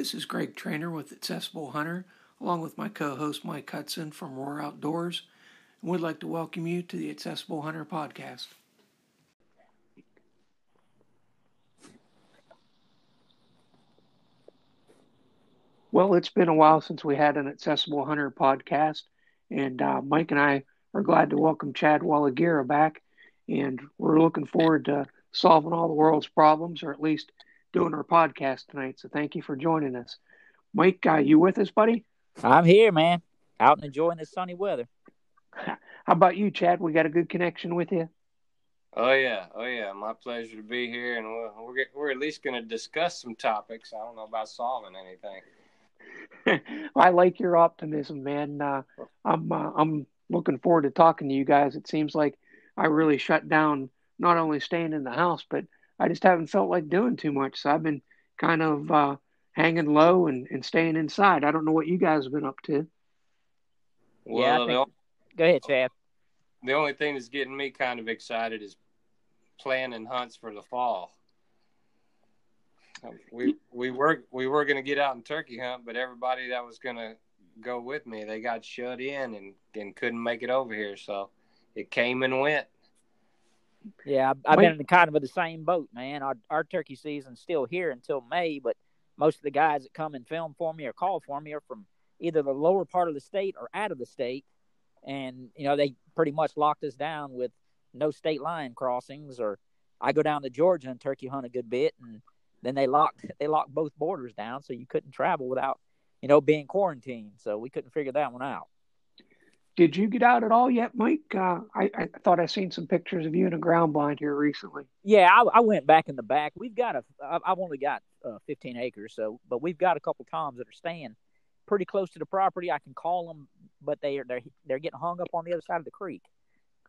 This is Greg Trainer with Accessible Hunter, along with my co host Mike Hudson from Roar Outdoors, and we'd like to welcome you to the Accessible Hunter podcast. Well, it's been a while since we had an Accessible Hunter podcast, and uh, Mike and I are glad to welcome Chad Wallagira back, and we're looking forward to solving all the world's problems, or at least doing our podcast tonight. So thank you for joining us. Mike, uh, you with us, buddy? I'm here, man. Out and enjoying the sunny weather. How about you, Chad? We got a good connection with you? Oh yeah, oh yeah. My pleasure to be here, and we're we're, we're at least going to discuss some topics. I don't know about solving anything. I like your optimism, man. Uh, I'm uh, I'm looking forward to talking to you guys. It seems like I really shut down not only staying in the house, but I just haven't felt like doing too much. So I've been kind of uh, hanging low and, and staying inside. I don't know what you guys have been up to. Well, yeah, think... only... go ahead, Chad. The only thing that's getting me kind of excited is planning hunts for the fall we we were we were going to get out and turkey hunt, but everybody that was going to go with me, they got shut in and and couldn't make it over here. So it came and went. Yeah, I've, I've been in kind of the same boat, man. Our our turkey season's still here until May, but most of the guys that come and film for me or call for me are from either the lower part of the state or out of the state, and you know they pretty much locked us down with no state line crossings. Or I go down to Georgia and turkey hunt a good bit, and then they locked they locked both borders down, so you couldn't travel without you know being quarantined. So we couldn't figure that one out. Did you get out at all yet, Mike? Uh, I, I thought I seen some pictures of you in a ground blind here recently. Yeah, I, I went back in the back. We've got a. I've only got uh, 15 acres, so but we've got a couple toms that are staying pretty close to the property. I can call them, but they are they're they're getting hung up on the other side of the creek.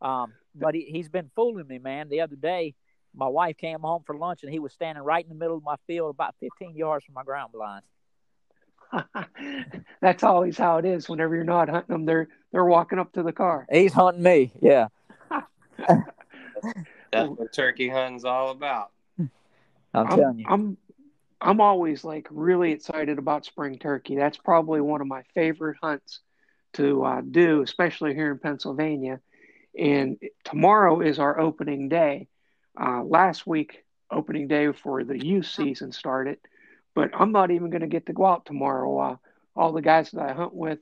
Um, but he, he's been fooling me, man. The other day, my wife came home for lunch and he was standing right in the middle of my field about 15 yards from my ground blind that's always how it is whenever you're not hunting them they're they're walking up to the car. He's hunting me yeah. That's what turkey hunting's all about. I'm, I'm telling you. I'm i'm always like really excited about spring turkey. That's probably one of my favorite hunts to uh, do especially here in pennsylvania. And tomorrow is our opening day. Uh, last week, opening day for the youth season started, but I'm not even going to get to go out tomorrow. Uh, all the guys that I hunt with,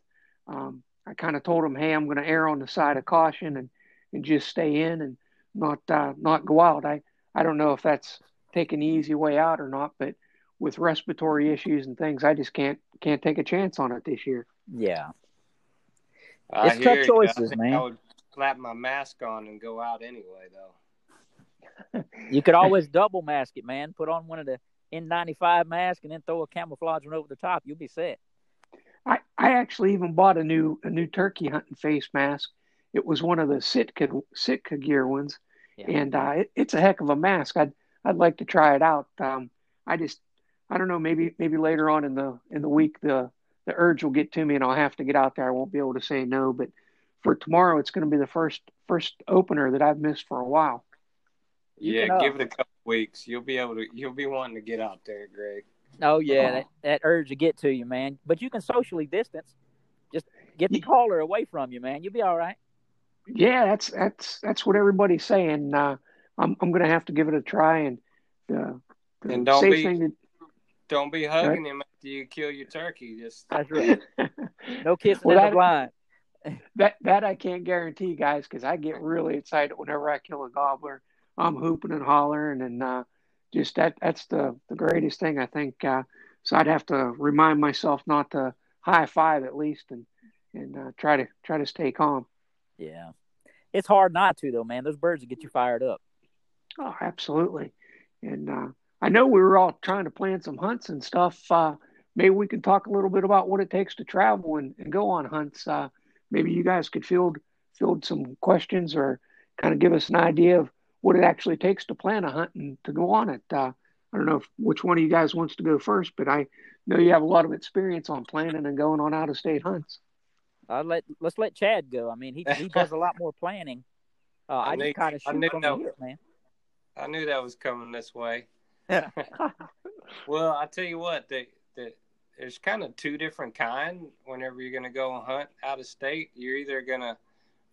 um, I kind of told them, hey, I'm going to err on the side of caution and, and just stay in and not uh, not go out. I, I don't know if that's taking the easy way out or not, but with respiratory issues and things, I just can't can't take a chance on it this year. Yeah, it's tough choices, man. I would slap my mask on and go out anyway, though you could always double mask it, man. Put on one of the N95 mask and then throw a camouflage one over the top. You'll be set. I, I actually even bought a new a new turkey hunting face mask. It was one of the Sitka Sitka gear ones, yeah. and uh, it, it's a heck of a mask. I'd I'd like to try it out. Um, I just I don't know. Maybe maybe later on in the in the week the the urge will get to me and I'll have to get out there. I won't be able to say no. But for tomorrow, it's going to be the first first opener that I've missed for a while yeah, give it a couple weeks. You'll be able to. You'll be wanting to get out there, Greg. Oh yeah, that, that urge to get to you, man. But you can socially distance. Just get the caller away from you, man. You'll be all right. Yeah, that's that's that's what everybody's saying. Uh, I'm I'm gonna have to give it a try and. Uh, and don't be to, don't be hugging right? him after you kill your turkey. Just that's right. no kissing well, in that, the blind. That that I can't guarantee, guys, because I get really excited whenever I kill a gobbler. I'm hooping and hollering, and uh, just that that's the the greatest thing I think. Uh, so I'd have to remind myself not to high five at least, and and uh, try to try to stay calm. Yeah, it's hard not to though, man. Those birds will get you fired up. Oh, absolutely. And uh, I know we were all trying to plan some hunts and stuff. Uh, maybe we can talk a little bit about what it takes to travel and, and go on hunts. Uh, maybe you guys could field field some questions or kind of give us an idea of what it actually takes to plan a hunt and to go on it. Uh, I don't know if, which one of you guys wants to go first, but I know you have a lot of experience on planning and going on out of state hunts. Uh, let let's let Chad go. I mean, he he does a lot more planning. Uh, I, I knew, just kind of shoot from that, man. I knew that was coming this way. well, I tell you what, the the there's kind of two different kind. Whenever you're going to go hunt out of state, you're either going to,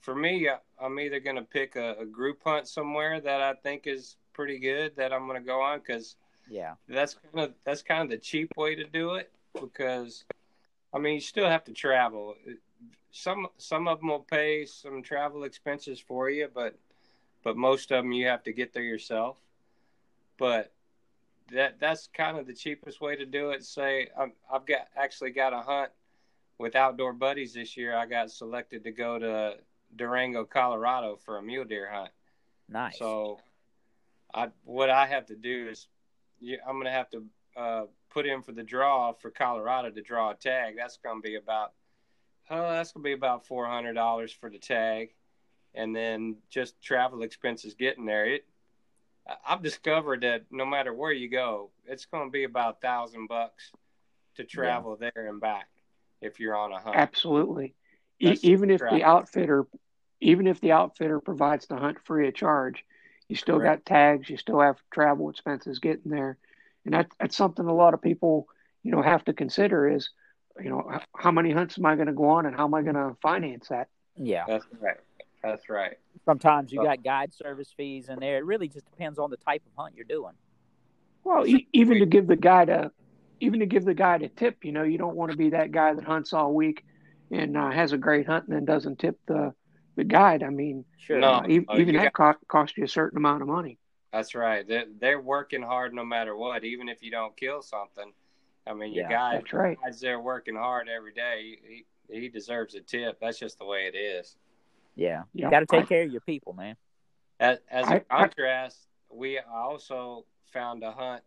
for me, I'm either going to pick a, a, group hunt somewhere that I think is pretty good that I'm going to go on because yeah, that's kind of that's kind of the cheap way to do it because, I mean, you still have to travel. Some some of them will pay some travel expenses for you, but but most of them you have to get there yourself. But that that's kind of the cheapest way to do it. Say i have got actually got a hunt with outdoor buddies this year. I got selected to go to Durango, Colorado for a mule deer hunt. Nice. So, I what I have to do is, I'm going to have to uh, put in for the draw for Colorado to draw a tag. That's going to be about, oh, that's going to be about four hundred dollars for the tag, and then just travel expenses getting there. It I've discovered that no matter where you go, it's going to be about a thousand bucks to travel yeah. there and back if you're on a hunt. Absolutely. E- even if the outfitter, even if the outfitter provides the hunt free of charge, you still Correct. got tags. You still have travel expenses getting there, and that, that's something a lot of people, you know, have to consider is, you know, how many hunts am I going to go on, and how am I going to finance that? Yeah, that's right. That's right. Sometimes you got guide service fees in there. It really just depends on the type of hunt you're doing. Well, even to give the guide a, even to give the guide a tip, you know, you don't want to be that guy that hunts all week and uh, has a great hunt and then doesn't tip the the guide. I mean, sure. No, uh, even, even that got, costs you a certain amount of money. That's right. They're, they're working hard no matter what, even if you don't kill something. I mean, your yeah, guy, that's right. guy's there working hard every day. He, he deserves a tip. That's just the way it is. Yeah, you yeah, got to take I, care of your people, man. As, as a contrast, we also found a hunt.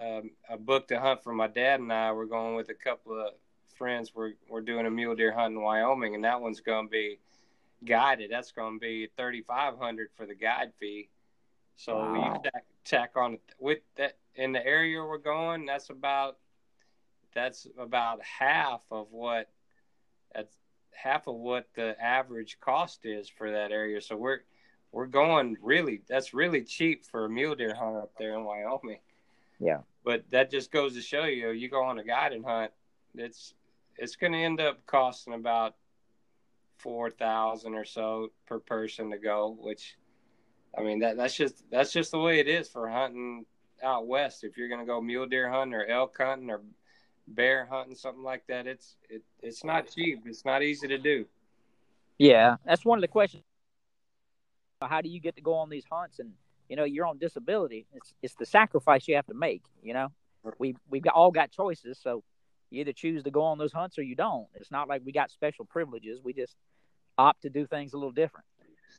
Um, I booked a hunt for my dad and I. We're going with a couple of friends. We're we're doing a mule deer hunt in Wyoming, and that one's going to be guided. That's going to be thirty five hundred for the guide fee. So wow. you tack, tack on with that in the area we're going. That's about that's about half of what that's half of what the average cost is for that area. So we're we're going really that's really cheap for a mule deer hunt up there in Wyoming. Yeah. But that just goes to show you, you go on a guided hunt, it's it's going to end up costing about four thousand or so per person to go. Which, I mean, that that's just that's just the way it is for hunting out west. If you're going to go mule deer hunting or elk hunting or bear hunting, something like that, it's it, it's not cheap. It's not easy to do. Yeah, that's one of the questions. How do you get to go on these hunts? And you know, you're on disability. It's it's the sacrifice you have to make. You know, we we've got, all got choices, so you either choose to go on those hunts or you don't. It's not like we got special privileges. We just opt to do things a little different.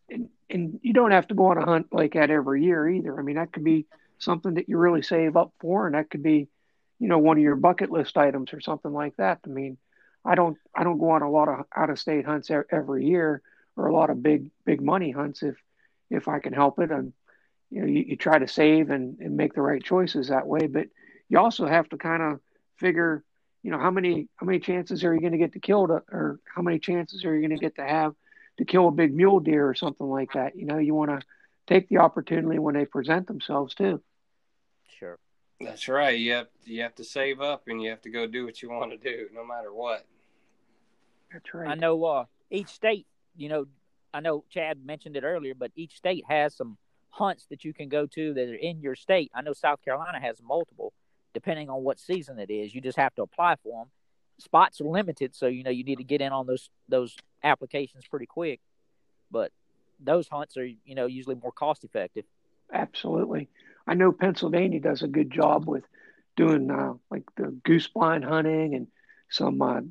And, and you don't have to go on a hunt like that every year either. I mean, that could be something that you really save up for, and that could be you know one of your bucket list items or something like that. I mean, I don't I don't go on a lot of out of state hunts every year or a lot of big big money hunts if if I can help it and you know you, you try to save and, and make the right choices that way but you also have to kind of figure you know how many how many chances are you going to get to kill to, or how many chances are you going to get to have to kill a big mule deer or something like that you know you want to take the opportunity when they present themselves too sure that's right. You have you have to save up and you have to go do what you want to do, no matter what. That's right. I know uh, each state, you know, I know Chad mentioned it earlier, but each state has some hunts that you can go to that are in your state. I know South Carolina has multiple, depending on what season it is. You just have to apply for them. Spots are limited, so you know you need to get in on those those applications pretty quick. But those hunts are, you know, usually more cost effective. Absolutely. I know Pennsylvania does a good job with doing uh, like the goose blind hunting and some uh,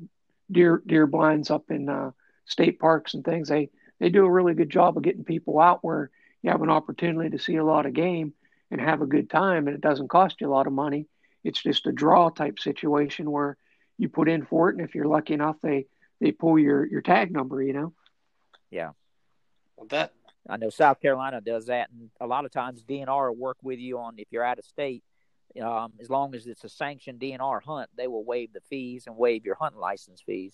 deer deer blinds up in uh, state parks and things. They they do a really good job of getting people out where you have an opportunity to see a lot of game and have a good time, and it doesn't cost you a lot of money. It's just a draw type situation where you put in for it, and if you're lucky enough, they they pull your your tag number. You know. Yeah. Well, that I know South Carolina does that, and a lot of times DNR will work with you on if you're out of state. Um, as long as it's a sanctioned DNR hunt, they will waive the fees and waive your hunting license fees.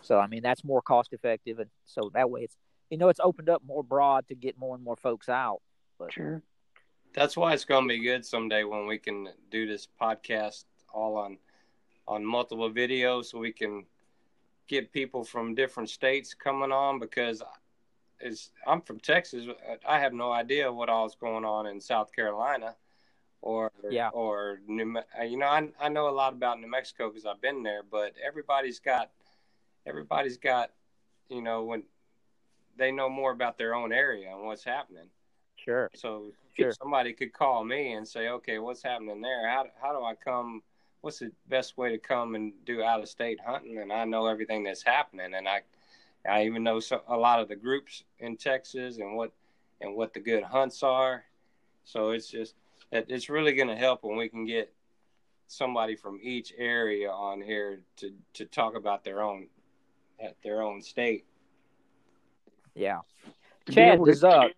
So I mean that's more cost effective, and so that way it's you know it's opened up more broad to get more and more folks out. But sure, that's why it's going to be good someday when we can do this podcast all on on multiple videos so we can get people from different states coming on because is I'm from Texas. I have no idea what all's going on in South Carolina or yeah. or New. Uh, you know, I I know a lot about New Mexico because I've been there, but everybody's got everybody's got you know when they know more about their own area and what's happening. Sure. So sure. somebody could call me and say, okay, what's happening there? How how do I come? What's the best way to come and do out of state hunting? And I know everything that's happening, and I I even know so, a lot of the groups in Texas and what and what the good hunts are. So it's just it's really going to help when we can get somebody from each area on here to to talk about their own at their own state. Yeah, Chad does. Uh,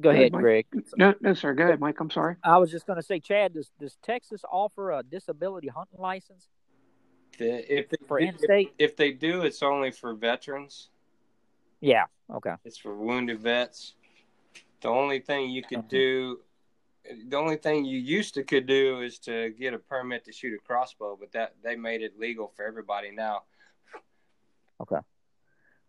go ahead, Greg. No, no, sir. Go ahead, Mike. I'm sorry. I was just going to say, Chad, does does Texas offer a disability hunting license? The, if they, for in-state, if, if they do, it's only for veterans. Yeah. Okay. It's for wounded vets. The only thing you could do, the only thing you used to could do is to get a permit to shoot a crossbow, but that they made it legal for everybody now. Okay.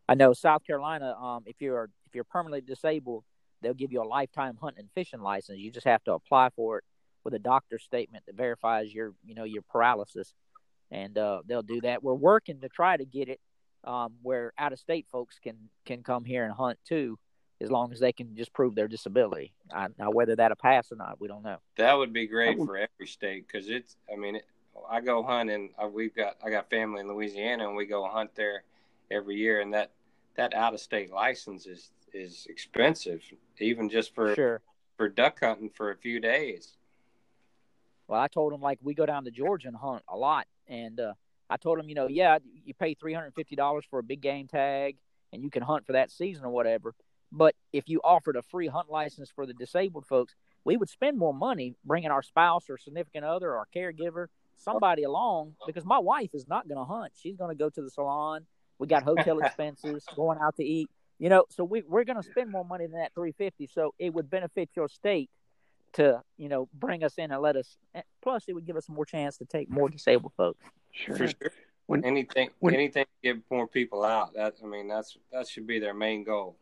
I know South Carolina. Um, if you're if you're permanently disabled, they'll give you a lifetime hunting and fishing license. You just have to apply for it with a doctor's statement that verifies your you know your paralysis and uh, they'll do that. We're working to try to get it um, where out of state folks can can come here and hunt too, as long as they can just prove their disability. I, now, whether that'll pass or not, we don't know. That would be great for every state because it's. I mean, it, I go hunting. Uh, we've got I got family in Louisiana, and we go hunt there every year. And that that out of state license is is expensive, even just for sure. for duck hunting for a few days. Well, I told him like we go down to Georgia and hunt a lot, and uh, I told him, you know, yeah, you pay three hundred fifty dollars for a big game tag, and you can hunt for that season or whatever. But if you offered a free hunt license for the disabled folks, we would spend more money bringing our spouse or significant other or caregiver, somebody along, because my wife is not going to hunt. She's going to go to the salon. We got hotel expenses, going out to eat. You know, so we, we're going to spend more money than that 350. So it would benefit your state to you know bring us in and let us. Eh, plus, it would give us more chance to take more disabled folks. Sure. For sure. When, anything, when, anything to get more people out. That I mean, that's that should be their main goal.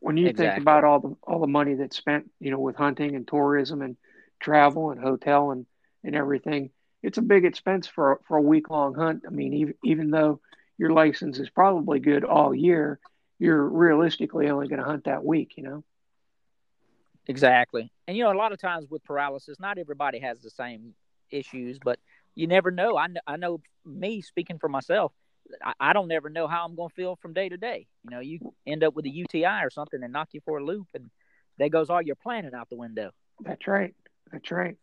When you exactly. think about all the all the money that's spent, you know, with hunting and tourism and travel and hotel and and everything, it's a big expense for for a week long hunt. I mean, even even though your license is probably good all year, you're realistically only going to hunt that week. You know. Exactly. And you know, a lot of times with paralysis, not everybody has the same issues, but you never know. I know, I know me speaking for myself. I, I don't never know how I'm going to feel from day to day. You know, you end up with a UTI or something and knock you for a loop, and there goes all your planning out the window. That's right. That's right.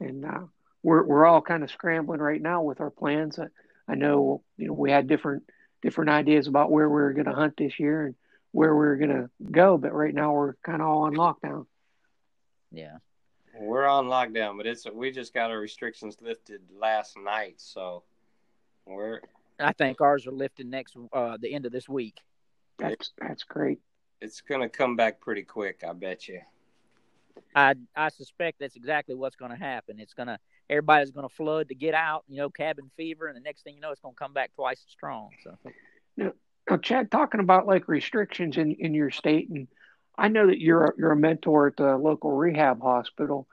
And uh, we're we're all kind of scrambling right now with our plans. I, I know you know we had different different ideas about where we are going to hunt this year and where we are going to go, but right now we're kind of all on lockdown. Yeah. We're on lockdown, but it's we just got our restrictions lifted last night, so we're. I think ours are lifted next uh the end of this week. That's that's great. It's gonna come back pretty quick, I bet you. I I suspect that's exactly what's gonna happen. It's gonna everybody's gonna flood to get out, you know, cabin fever, and the next thing you know, it's gonna come back twice as strong. So. Now, now Chad, talking about like restrictions in in your state and I know that you're a, you're a mentor at the local rehab hospital.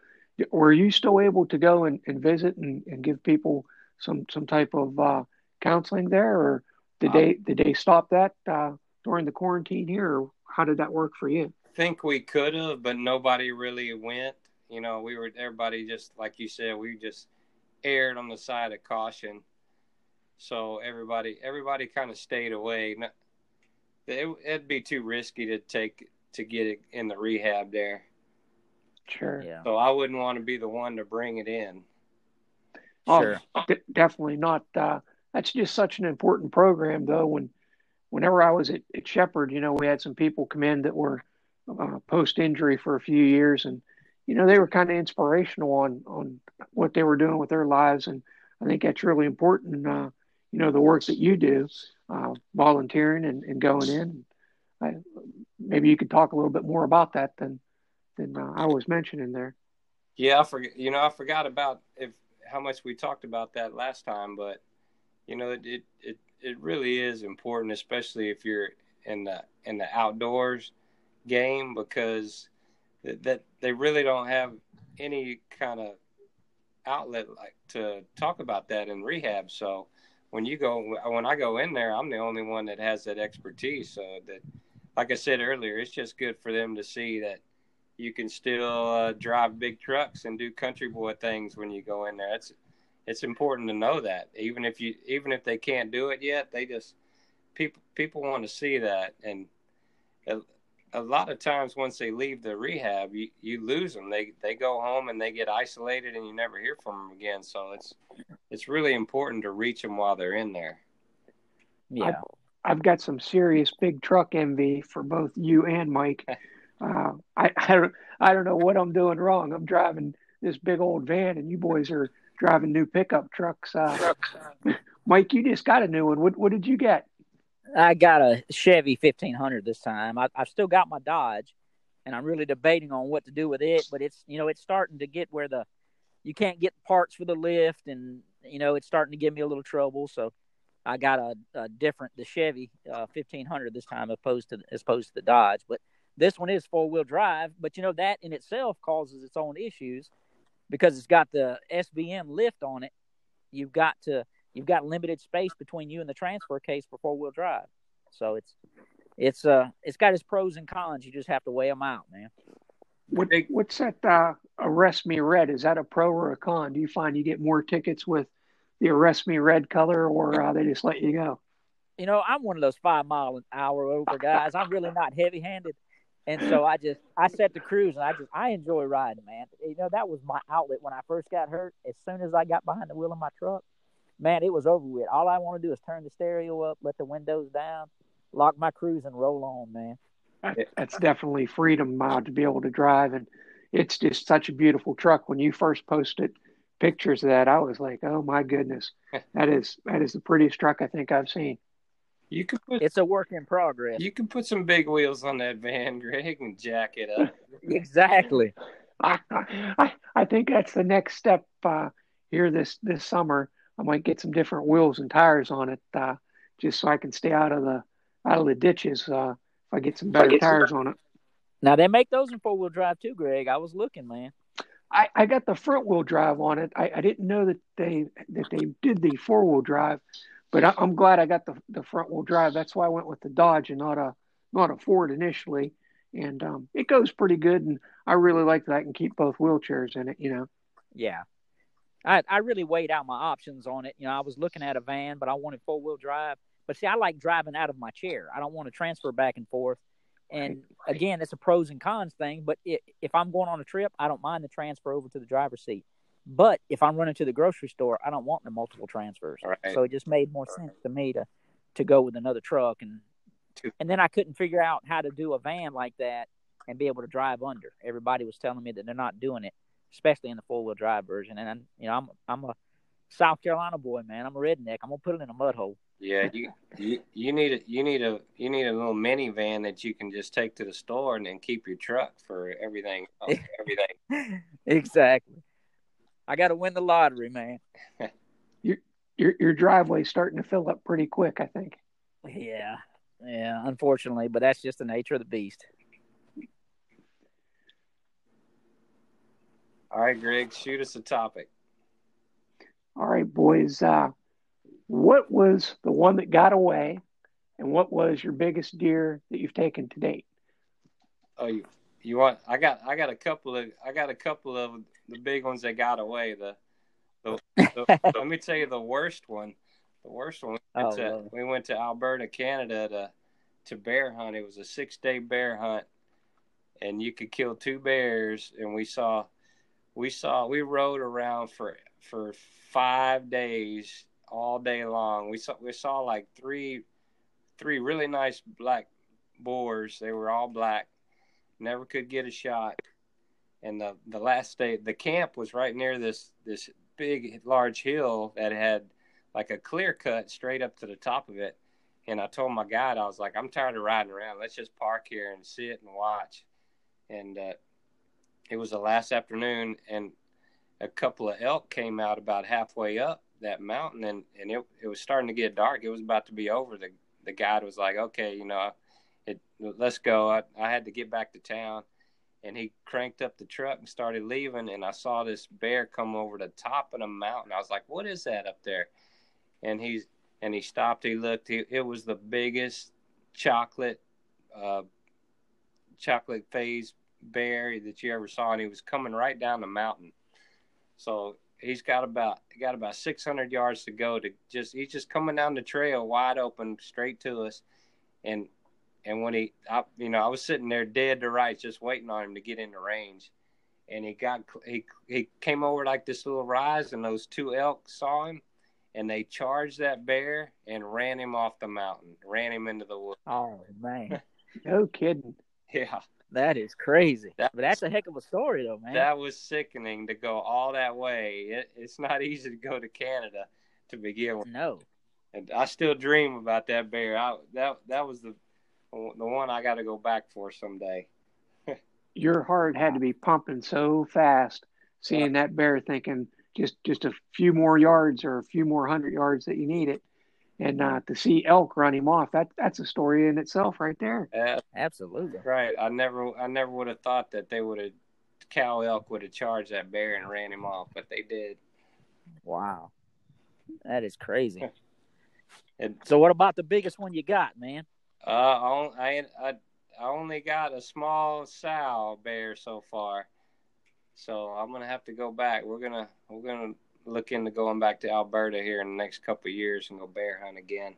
Were you still able to go and, and visit and, and give people some some type of uh, counseling there, or did um, they did they stop that uh, during the quarantine here, or how did that work for you? I think we could have, but nobody really went. You know, we were everybody just like you said, we just aired on the side of caution. So everybody everybody kind of stayed away. It, it'd be too risky to take to get it in the rehab there. Sure. Yeah. So I wouldn't want to be the one to bring it in. Oh, sure. D- definitely not. Uh, that's just such an important program, though. When, whenever I was at, at Shepherd, you know, we had some people come in that were uh, post injury for a few years, and you know, they were kind of inspirational on on what they were doing with their lives, and I think that's really important. Uh, you know, the work that you do, uh, volunteering and, and going in. I, maybe you could talk a little bit more about that than than uh, I was mentioning there. Yeah, I forget. You know, I forgot about if how much we talked about that last time, but you know, it it it really is important, especially if you're in the in the outdoors game, because that, they really don't have any kind of outlet like to talk about that in rehab. So when you go when I go in there, I'm the only one that has that expertise. So that, like I said earlier, it's just good for them to see that you can still uh, drive big trucks and do country boy things when you go in there. It's it's important to know that even if you even if they can't do it yet, they just people people want to see that and a lot of times once they leave the rehab, you, you lose them. They they go home and they get isolated and you never hear from them again. So it's it's really important to reach them while they're in there. Yeah. I've, I've got some serious big truck envy for both you and Mike. Uh, I, I don't, I don't know what I'm doing wrong. I'm driving this big old van, and you boys are driving new pickup trucks. Uh, Mike, you just got a new one. What, what did you get? I got a Chevy 1500 this time. I, I've still got my Dodge, and I'm really debating on what to do with it. But it's you know it's starting to get where the you can't get parts for the lift, and you know it's starting to give me a little trouble. So I got a, a different the Chevy uh, 1500 this time opposed to as opposed to the Dodge. But this one is four wheel drive, but you know that in itself causes its own issues because it's got the SBM lift on it. You've got to you've got limited space between you and the transfer case for four wheel drive. So it's it's uh it's got its pros and cons. You just have to weigh them out, man. What, what's that? Uh, arrest me red. Is that a pro or a con? Do you find you get more tickets with the arrest me red color, or uh, they just let you go? You know, I'm one of those five mile an hour over guys. I'm really not heavy handed. And so I just I set the cruise and I just I enjoy riding, man. You know, that was my outlet when I first got hurt. As soon as I got behind the wheel of my truck, man, it was over with. All I want to do is turn the stereo up, let the windows down, lock my cruise and roll on, man. That's definitely freedom uh, to be able to drive and it's just such a beautiful truck. When you first posted pictures of that, I was like, "Oh my goodness, that is that is the prettiest truck I think I've seen." You could put it's a work in progress. You can put some big wheels on that van, Greg, and jack it up. exactly. I, I I think that's the next step uh, here this this summer. I might get some different wheels and tires on it, uh, just so I can stay out of the out of the ditches. Uh, if I get some better tires some... on it. Now they make those in four wheel drive too, Greg. I was looking, man. I, I got the front wheel drive on it. I, I didn't know that they that they did the four wheel drive. But I, am glad I got the the front wheel drive. That's why I went with the Dodge and not a not a Ford initially. And um, it goes pretty good, and I really like that I can keep both wheelchairs in it. You know. Yeah, I I really weighed out my options on it. You know, I was looking at a van, but I wanted four wheel drive. But see, I like driving out of my chair. I don't want to transfer back and forth. And right. again, it's a pros and cons thing. But it, if I'm going on a trip, I don't mind the transfer over to the driver's seat. But if I'm running to the grocery store, I don't want the multiple transfers. Right. So it just made more sense to me to to go with another truck and and then I couldn't figure out how to do a van like that and be able to drive under. Everybody was telling me that they're not doing it, especially in the four wheel drive version. And you know, I'm I'm a South Carolina boy, man. I'm a redneck. I'm gonna put it in a mud hole. Yeah, you you, you need a you need a you need a little minivan that you can just take to the store and then keep your truck for everything everything. exactly. I got to win the lottery, man. your your your driveway's starting to fill up pretty quick, I think. Yeah, yeah. Unfortunately, but that's just the nature of the beast. All right, Greg, shoot us a topic. All right, boys. Uh, what was the one that got away, and what was your biggest deer that you've taken to date? Oh, you, you want? I got I got a couple of I got a couple of the big ones that got away. The, the, the let me tell you the worst one. The worst one. We went, oh, to, we went to Alberta, Canada to to bear hunt. It was a six day bear hunt, and you could kill two bears. And we saw, we saw, we rode around for for five days, all day long. We saw we saw like three, three really nice black boars. They were all black. Never could get a shot and the the last day the camp was right near this this big large hill that had like a clear cut straight up to the top of it and i told my guide i was like i'm tired of riding around let's just park here and sit and watch and uh, it was the last afternoon and a couple of elk came out about halfway up that mountain, and and it it was starting to get dark. It was about to be over. The the guide was like, "Okay, you know, it let's go." I I had to get back to town, and he cranked up the truck and started leaving. And I saw this bear come over the top of the mountain. I was like, "What is that up there?" And he's and he stopped. He looked. He, it was the biggest chocolate, uh, chocolate phase bear that you ever saw, and he was coming right down the mountain. So he's got about got about 600 yards to go to just he's just coming down the trail wide open straight to us, and and when he, I, you know, I was sitting there dead to rights, just waiting on him to get into range, and he got he he came over like this little rise, and those two elk saw him, and they charged that bear and ran him off the mountain, ran him into the woods. Oh man, no kidding. Yeah. That is crazy. That but that's a heck of a story, though, man. That was sickening to go all that way. It, it's not easy to go to Canada to begin with. No. And I still dream about that bear. I, that that was the the one I got to go back for someday. Your heart had to be pumping so fast seeing that bear, thinking just just a few more yards or a few more hundred yards that you need it and uh, to see elk run him off that that's a story in itself right there. Yeah absolutely. right i never i never would have thought that they would have cow elk would have charged that bear and ran him off but they did. Wow. That is crazy. And, so what about the biggest one you got man? Uh i i i only got a small sow bear so far. So i'm gonna have to go back. We're gonna we're gonna look into going back to Alberta here in the next couple of years and go bear hunt again.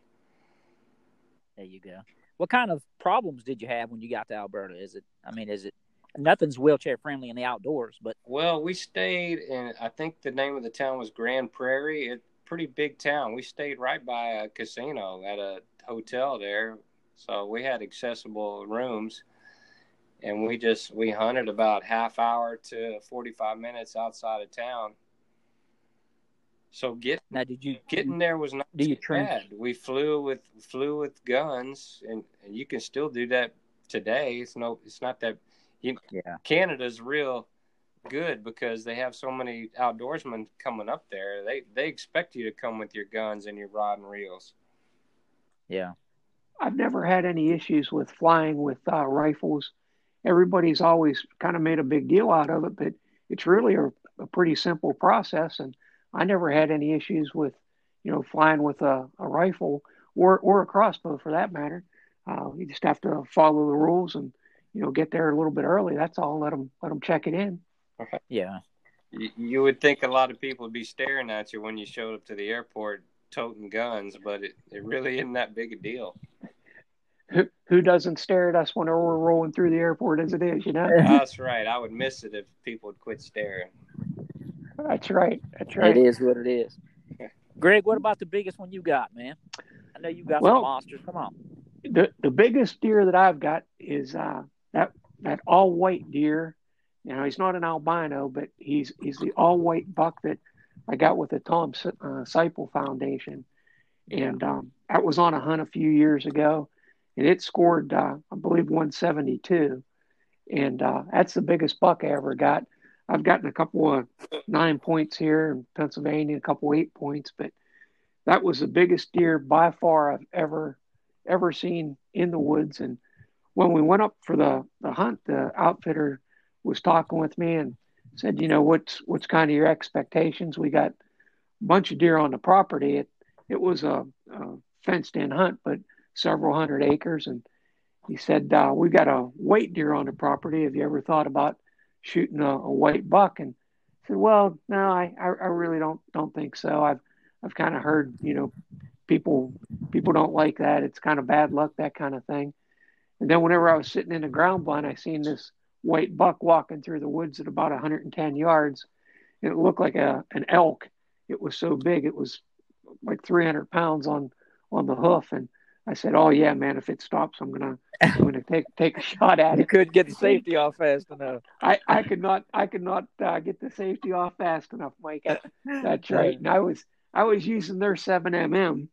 There you go. What kind of problems did you have when you got to Alberta? Is it? I mean, is it? Nothing's wheelchair friendly in the outdoors, but well, we stayed in. I think the name of the town was Grande Prairie. It's pretty big town. We stayed right by a casino at a hotel there, so we had accessible rooms and we just we hunted about half hour to 45 minutes outside of town so get now, did you getting there was not do you bad. We flew with flew with guns, and, and you can still do that today. It's no, it's not that. You, yeah, Canada's real good because they have so many outdoorsmen coming up there. They they expect you to come with your guns and your rod and reels. Yeah, I've never had any issues with flying with uh, rifles. Everybody's always kind of made a big deal out of it, but it's really a, a pretty simple process and I never had any issues with, you know, flying with a, a rifle or or a crossbow for that matter. Uh, you just have to follow the rules and you know get there a little bit early. That's all. Let them let them check it in. Okay. Yeah. You, would think a lot of people would be staring at you when you showed up to the airport toting guns, but it, it really isn't that big a deal. Who, who doesn't stare at us whenever we're rolling through the airport as it is, you know? That's right. I would miss it if people would quit staring. That's right. That's right. It is what it is. Greg, what about the biggest one you got, man? I know you got well, some monsters. Come on. The the biggest deer that I've got is uh, that that all white deer. You know, he's not an albino, but he's he's the all white buck that I got with the Tom uh, Seipel Foundation, and um, that was on a hunt a few years ago, and it scored uh, I believe 172, and uh, that's the biggest buck I ever got. I've gotten a couple of nine points here in Pennsylvania, a couple eight points, but that was the biggest deer by far I've ever ever seen in the woods. And when we went up for the, the hunt, the outfitter was talking with me and said, you know, what's what's kind of your expectations? We got a bunch of deer on the property. It it was a, a fenced in hunt, but several hundred acres. And he said, uh, we got a white deer on the property. Have you ever thought about shooting a, a white buck and said, well, no, I, I, I really don't don't think so. I've I've kind of heard, you know, people people don't like that. It's kind of bad luck, that kind of thing. And then whenever I was sitting in the ground blind, I seen this white buck walking through the woods at about 110 yards, and it looked like a an elk. It was so big, it was like 300 pounds on on the hoof, and I said, "Oh yeah, man, if it stops, I'm gonna I'm gonna take take a shot at you it." You couldn't get the safety off fast enough. I I could not I could not uh, get the safety off fast enough, Mike. That's right. And I was I was using their seven mm,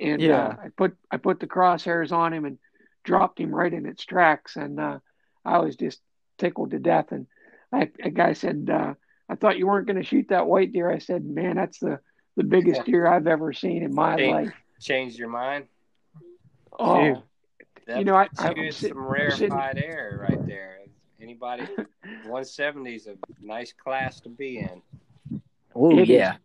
and uh, yeah. uh, I put I put the crosshairs on him and dropped him right in its tracks, and uh, I was just tickled to death. And I, a guy said, uh, I thought you weren't going to shoot that white deer. I said, man, that's the the biggest deer I've ever seen in my Change, life. Changed your mind? Oh, That you know, I, puts I you in sit- some I'm sitting- rarefied air right there. Anybody 170 is a nice class to be in. Oh It is. yeah,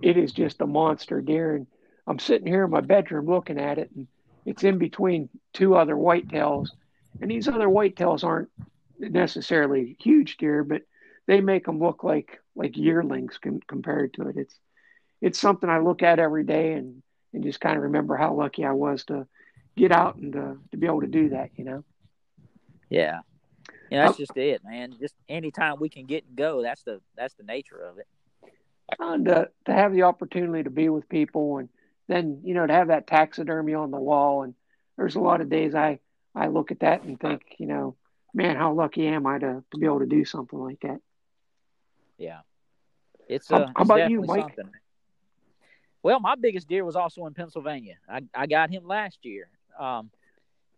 it is just a monster deer. And I'm sitting here in my bedroom looking at it, and it's in between two other whitetails. And these other whitetails aren't necessarily huge deer, but they make them look like like yearlings com- compared to it. It's it's something I look at every day and and just kind of remember how lucky I was to get out and to, to be able to do that. You know. yeah. Yeah, that's just it, man. Just anytime we can get and go, that's the that's the nature of it. and to, to have the opportunity to be with people and then you know to have that taxidermy on the wall and there's a lot of days i i look at that and think you know man how lucky am i to, to be able to do something like that Yeah, it's How- uh, how it's about you, Mike? something. Well, my biggest deer was also in Pennsylvania. I, I got him last year, um,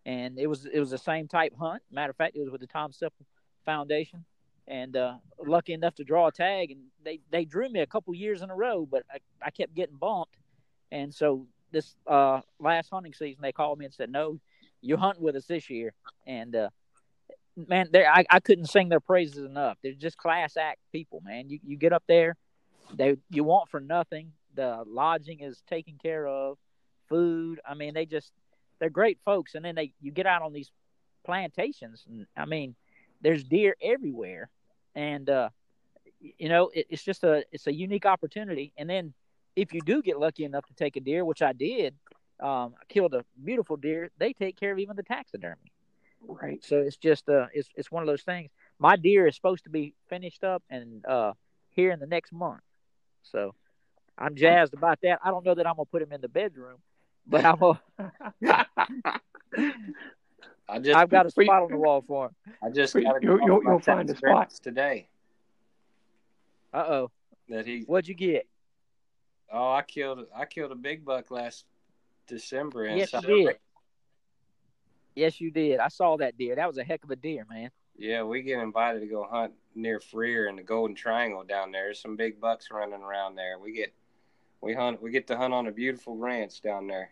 and it was it was the same type hunt. Matter of fact, it was with the Tom Sipple Foundation, and uh, lucky enough to draw a tag. And they they drew me a couple years in a row, but I, I kept getting bumped, and so this uh, last hunting season they called me and said, "No, you're hunting with us this year," and uh, man, they I, I couldn't sing their praises enough. They're just class act people, man. You you get up there, they you want for nothing. The lodging is taken care of, food. I mean, they just they're great folks. And then they you get out on these plantations, and I mean, there's deer everywhere, and uh, you know it, it's just a it's a unique opportunity. And then if you do get lucky enough to take a deer, which I did, um, I killed a beautiful deer. They take care of even the taxidermy. right So it's just uh it's it's one of those things. My deer is supposed to be finished up and uh here in the next month. So I'm jazzed about that. I don't know that I'm gonna put him in the bedroom, but I'm gonna, I just I've got a spot on the wall for him. I just got you'll- you'll- you'll find a spot. today Uh oh. that he. What'd you get? Oh, I killed I killed a big buck last December. In Yes, you did. Yes, you did. I saw that deer. That was a heck of a deer, man. Yeah, we get invited to go hunt near Freer in the Golden Triangle down there. There's some big bucks running around there. We get we hunt we get to hunt on a beautiful ranch down there.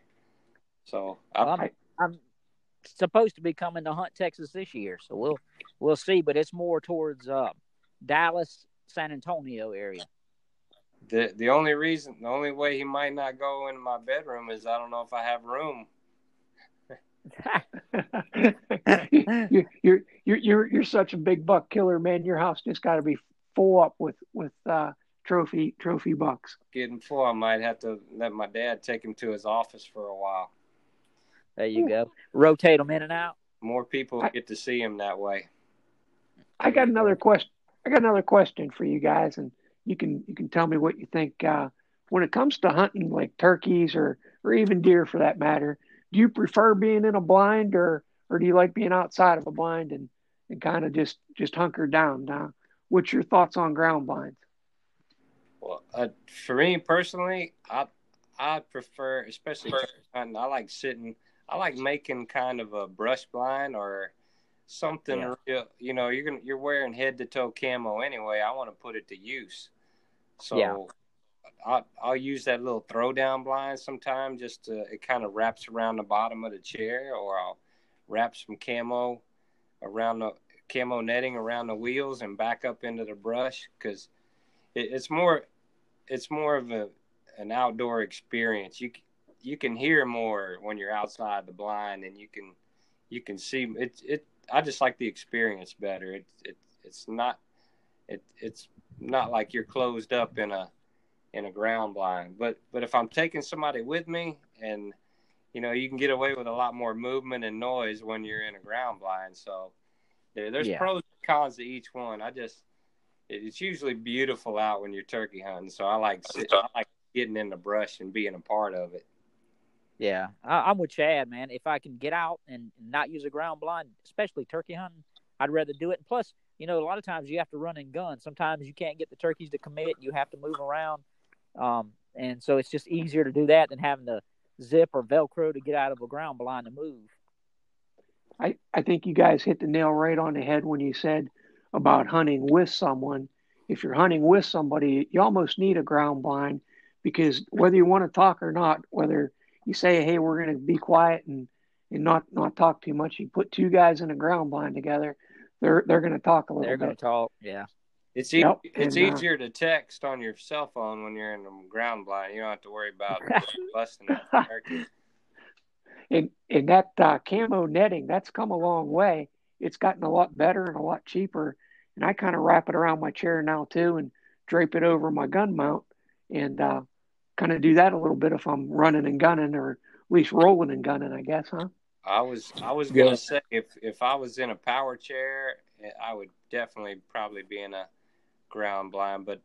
So I, Well, I'm, I'm supposed to be coming to hunt Texas this year, so we'll we'll see. But it's more towards uh, Dallas, San Antonio area. the the only reason the only way he might not go in my bedroom is I don't know if I have room. you, you're you're you're you're such a big buck killer man your house just got to be full up with with uh trophy trophy bucks Getting full, I might have to let my dad take him to his office for a while. There you go. Rotate them in and out. More people I- get to see him that way. I got another question. I got another question for you guys, and you can you can tell me what you think. Uh, when it comes to hunting, like turkeys or or even deer for that matter, do you prefer being in a blind or or do you like being outside of a blind and and kind of just just hunker down? Uh, what's your thoughts on ground blinds? Well, uh, for me personally, I I prefer, especially hunting. I like sitting. I like making kind of a brush blind or something Yeah. real. You know, you're gonna you're wearing head to toe camo anyway. I want to put it to use. So Yeah. I'll I'll use that little throwdown blind sometime. Just to, it kind of wraps around the bottom of the chair, or I'll wrap some camo around the camo netting around the wheels and back up into the brush because it, it's more it's more of a an outdoor experience. You you can hear more when you're outside the blind, and you can you can see it. It I just like the experience better. It it it's not it it's not like you're closed up in a in a ground blind. But but if I'm taking somebody with me, and you know you can get away with a lot more movement and noise when you're in a ground blind. So there, there's Yeah. pros and cons to each one. I just it's usually beautiful out when you're turkey hunting. So I like I like getting in the brush and being a part of it. Yeah, I, I'm with Chad, man. If I can get out and not use a ground blind, especially turkey hunting, I'd rather do it. And plus, you know, a lot of times you have to run and gun. Sometimes you can't get the turkeys to commit. You have to move around, um, and so it's just easier to do that than having to zip or Velcro to get out of a ground blind to move. I, I think you guys hit the nail right on the head when you said about hunting with someone if you're hunting with somebody, you almost need a ground blind because whether you want to talk or not, whether you say, "Hey, we're going to be quiet and and not not talk too much," you put two guys in a ground blind together, they're they're going to talk a little. Bit. They're going to talk, yeah. It's e- yep. it's and, uh, easier uh, to text on your cell phone when you're in the ground blind. You don't have to worry about busting it. And and that uh, camo netting that's come a long way. It's gotten a lot better and a lot cheaper. And I kind of wrap it around my chair now too, and drape it over my gun mount, and uh, kind of do that a little bit if I'm running and gunning, or at least rolling and gunning, I guess, huh? I was I was gonna say if if I was in a power chair, I would definitely probably be in a ground blind, but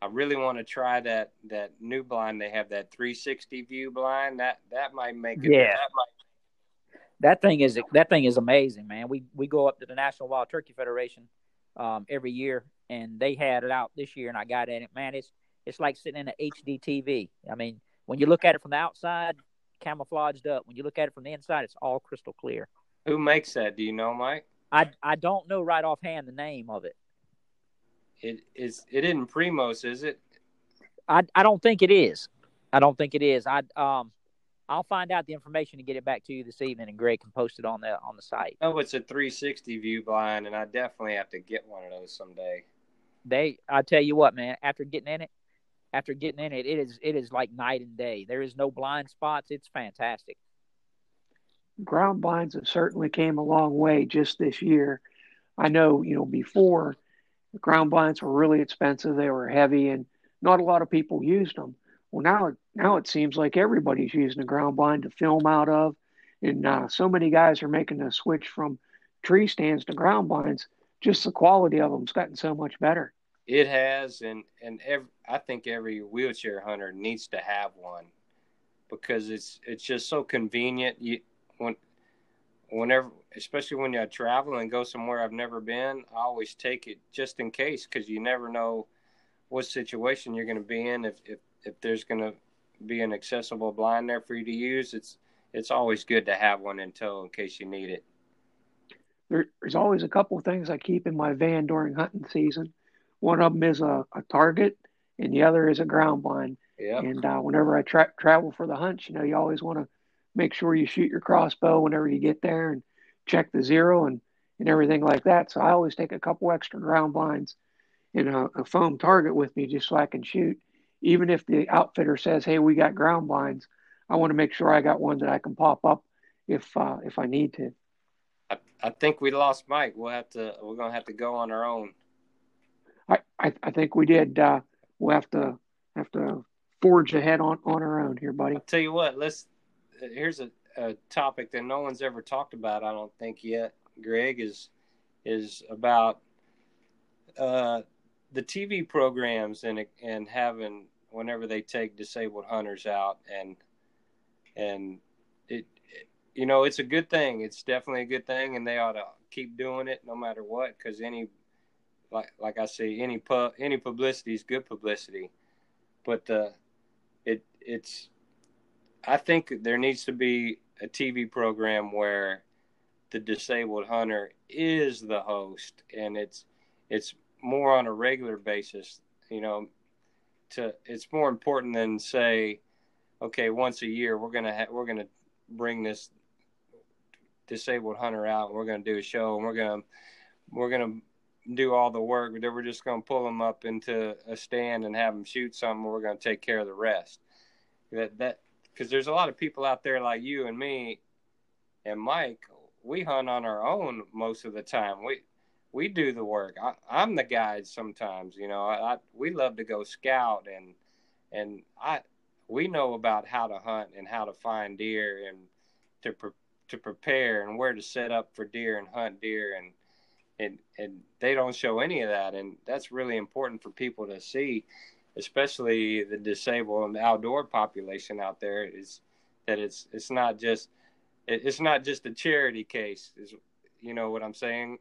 I really want to try that that new blind they have that 360 view blind. That that might make it. Yeah. That, might... that thing is that thing is amazing, man. We we go up to the National Wild Turkey Federation um, every year, and they had it out this year, and I got in it. Man, it's it's like sitting in an HD TV. I mean, when you look at it from the outside, camouflaged up. When you look at it from the inside, it's all crystal clear. Who makes that? Do you know, Mike? I I don't know right offhand the name of it. It is. It isn't Primos, is it? I I don't think it is. I don't think it is. I um, I'll find out the information and get it back to you this evening, and Greg can post it on the on the site. Oh, it's a 360 view blind, and I definitely have to get one of those someday. They, I tell you what, man. After getting in it, after getting in it, it is it is like night and day. There is no blind spots. It's fantastic. Ground blinds have certainly came a long way just this year. I know, you know, before the ground blinds were really expensive. They were heavy, and not a lot of people used them. Well, now now it seems like everybody's using a ground blind to film out of, and uh, so many guys are making the switch from tree stands to ground blinds. Just the quality of them's gotten so much better. It has, and and every, I think every wheelchair hunter needs to have one because it's it's just so convenient. You when whenever especially when you travel and go somewhere I've never been, I always take it just in case because you never know what situation you're going to be in. If, if, if there's going to be an accessible blind there for you to use, it's, it's always good to have one in tow in case you need it. There, there's always a couple of things I keep in my van during hunting season. One of them is a, a target, and the other is a ground blind. Yep. And uh, whenever I tra- travel for the hunts, you know, you always want to make sure you shoot your crossbow whenever you get there and check the zero and, and everything like that. So I always take a couple extra ground blinds and a, a foam target with me just so I can shoot. Even if the outfitter says, "Hey, we got ground blinds," I want to make sure I got one that I can pop up if uh, if I need to. I, I think we lost Mike. We'll have to. We're gonna have to go on our own. I I, I think we did. Uh, we'll have to have to forge ahead on on our own here, buddy. I'll tell you what. Let's. Here's a a topic that no one's ever talked about. I don't think yet. Greg is is about uh, the TV programs and and having whenever they take disabled hunters out and and it, it, you know it's a good thing. It's definitely a good thing, and they ought to keep doing it no matter what. Because any like like I say, any pu- any publicity is good publicity, but the it it's I think there needs to be a TV program where the disabled hunter is the host, and it's it's more on a regular basis. You know, to it's more important than say, okay, once a year we're gonna ha- we're gonna bring this disabled hunter out, and we're gonna do a show, and we're gonna we're gonna do all the work. Then we're just gonna pull them up into a stand and have them shoot something. We're gonna take care of the rest. That that because there's a lot of people out there like you and me and Mike. We hunt on our own most of the time. We we do the work. I, am the guide sometimes. You know, I, I, we love to go scout and and I we know about how to hunt and how to find deer and to pre, to prepare and where to set up for deer and hunt deer and and and they don't show any of that and that's really important for people to see especially the disabled and the outdoor population out there, is that it's it's not just it's not just a charity case. Is you know what I'm saying?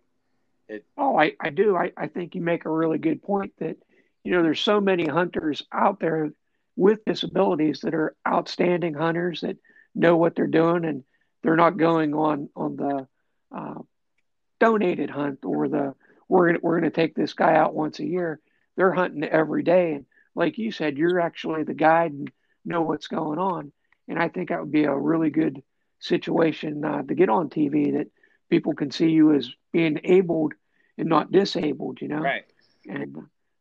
It, oh, I, I do. I, I think you make a really good point that you know there's so many hunters out there with disabilities that are outstanding hunters that know what they're doing and they're not going on on the uh, donated hunt or the we're gonna, we're going to take this guy out once a year they're hunting every day. And like you said, you're actually the guide and know what's going on. And I think that would be a really good situation uh, to get on TV that people can see you as being abled and not disabled, you know? Right. And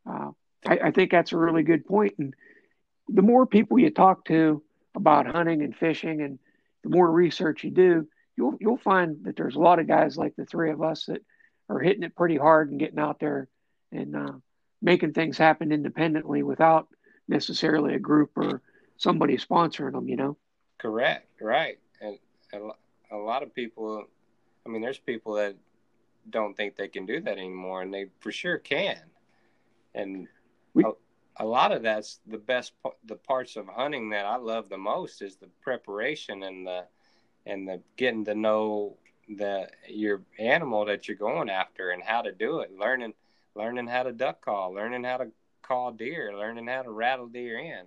uh, I, I think that's a really good point. And the more people you talk to about hunting and fishing and the more research you do, you'll you'll find that there's a lot of guys like the three of us that are hitting it pretty hard and getting out there and uh, making things happen independently without necessarily a group or somebody sponsoring them. You know. Correct. Right. And a lot of people. I mean, there's people that don't think they can do that anymore, and they for sure can. And we, a, a lot of that's the best. The parts of hunting that I love the most is the preparation and the and the getting to know the your animal that you're going after and how to do it. Learning learning how to duck call, learning how to call deer, learning how to rattle deer in.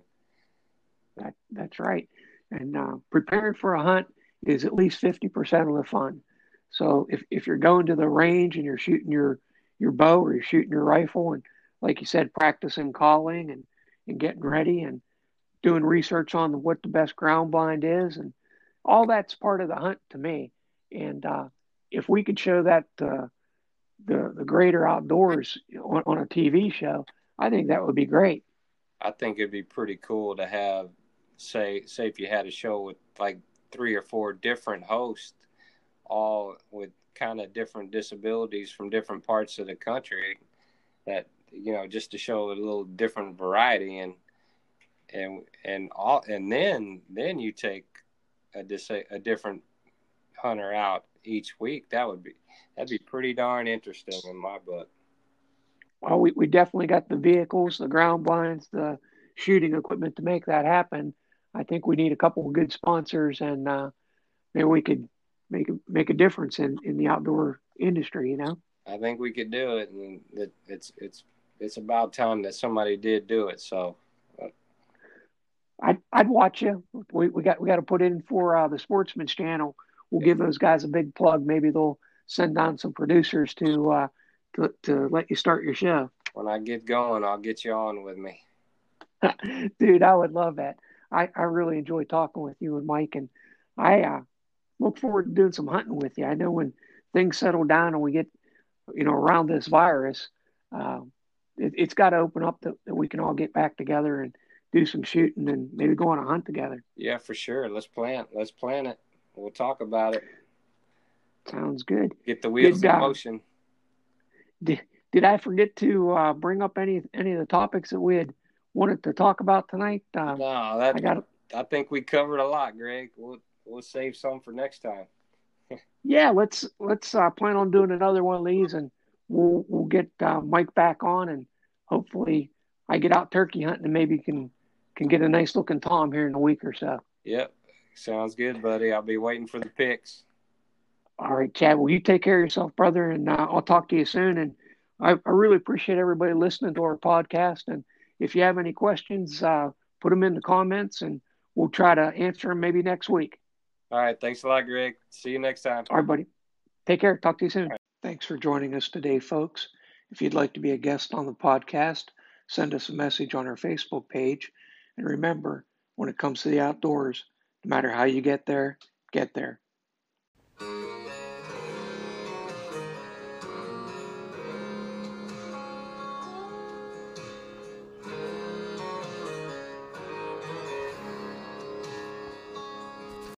That, that's right. And uh, preparing for a hunt is at least 50% of the fun. So if, if you're going to the range and you're shooting your, your bow or you're shooting your rifle and like you said, practicing calling and, and getting ready and doing research on what the best ground blind is and all that's part of the hunt to me. And uh, if we could show that uh, the the greater outdoors on, on a TV show, I think that would be great. I think it'd be pretty cool to have, say, say if you had a show with like three or four different hosts, all with kind of different disabilities from different parts of the country, that you know, just to show a little different variety and and and all, and then then you take a dis- a different hunter out each week. That would be that'd be pretty darn interesting in my book. Well, we, we definitely got the vehicles, the ground blinds, the shooting equipment to make that happen. I think we need a couple of good sponsors, and uh, maybe we could make a, make a difference in, in the outdoor industry. You know, I think we could do it, and it, it's it's it's about time that somebody did do it. So, I'd I'd watch you. We we got we got to put in for uh, the Sportsman's Channel we'll give those guys a big plug. Maybe they'll send down some producers to uh, to to let you start your show. When I get going, I'll get you on with me. Dude, I would love that. I, I really enjoy talking with you and Mike, and I uh, look forward to doing some hunting with you. I know when things settle down and we get, you know, around this virus, uh, it, has got to open up that, that we can all get back together and do some shooting and maybe go on a hunt together. Yeah, for sure. Let's plan. Let's plan it. We'll talk about it. Sounds good. Get the wheels good, in motion. Did, did I forget to uh, bring up any any of the topics that we had wanted to talk about tonight? Uh, no, that I got. I think we covered a lot, Greg. We'll we'll save some for next time. yeah, let's let's uh, plan on doing another one of these, and we'll we'll get uh, Mike back on, and hopefully I get out turkey hunting, and maybe can can get a nice looking tom here in a week or so. Yep, Sounds good, buddy. I'll be waiting for the pics. All right, Chad. Well, you take care of yourself, brother, and uh, I'll talk to you soon. And I, I, really appreciate everybody listening to our podcast. And if you have any questions, uh, put them in the comments, and we'll try to answer them maybe next week. All right. Thanks a lot, Greg. See you next time. All right, buddy. Take care. Talk to you soon. Right. Thanks for joining us today, folks. If you'd like to be a guest on the podcast, send us a message on our Facebook page. And remember, when it comes to the outdoors, no matter how you get there, get there.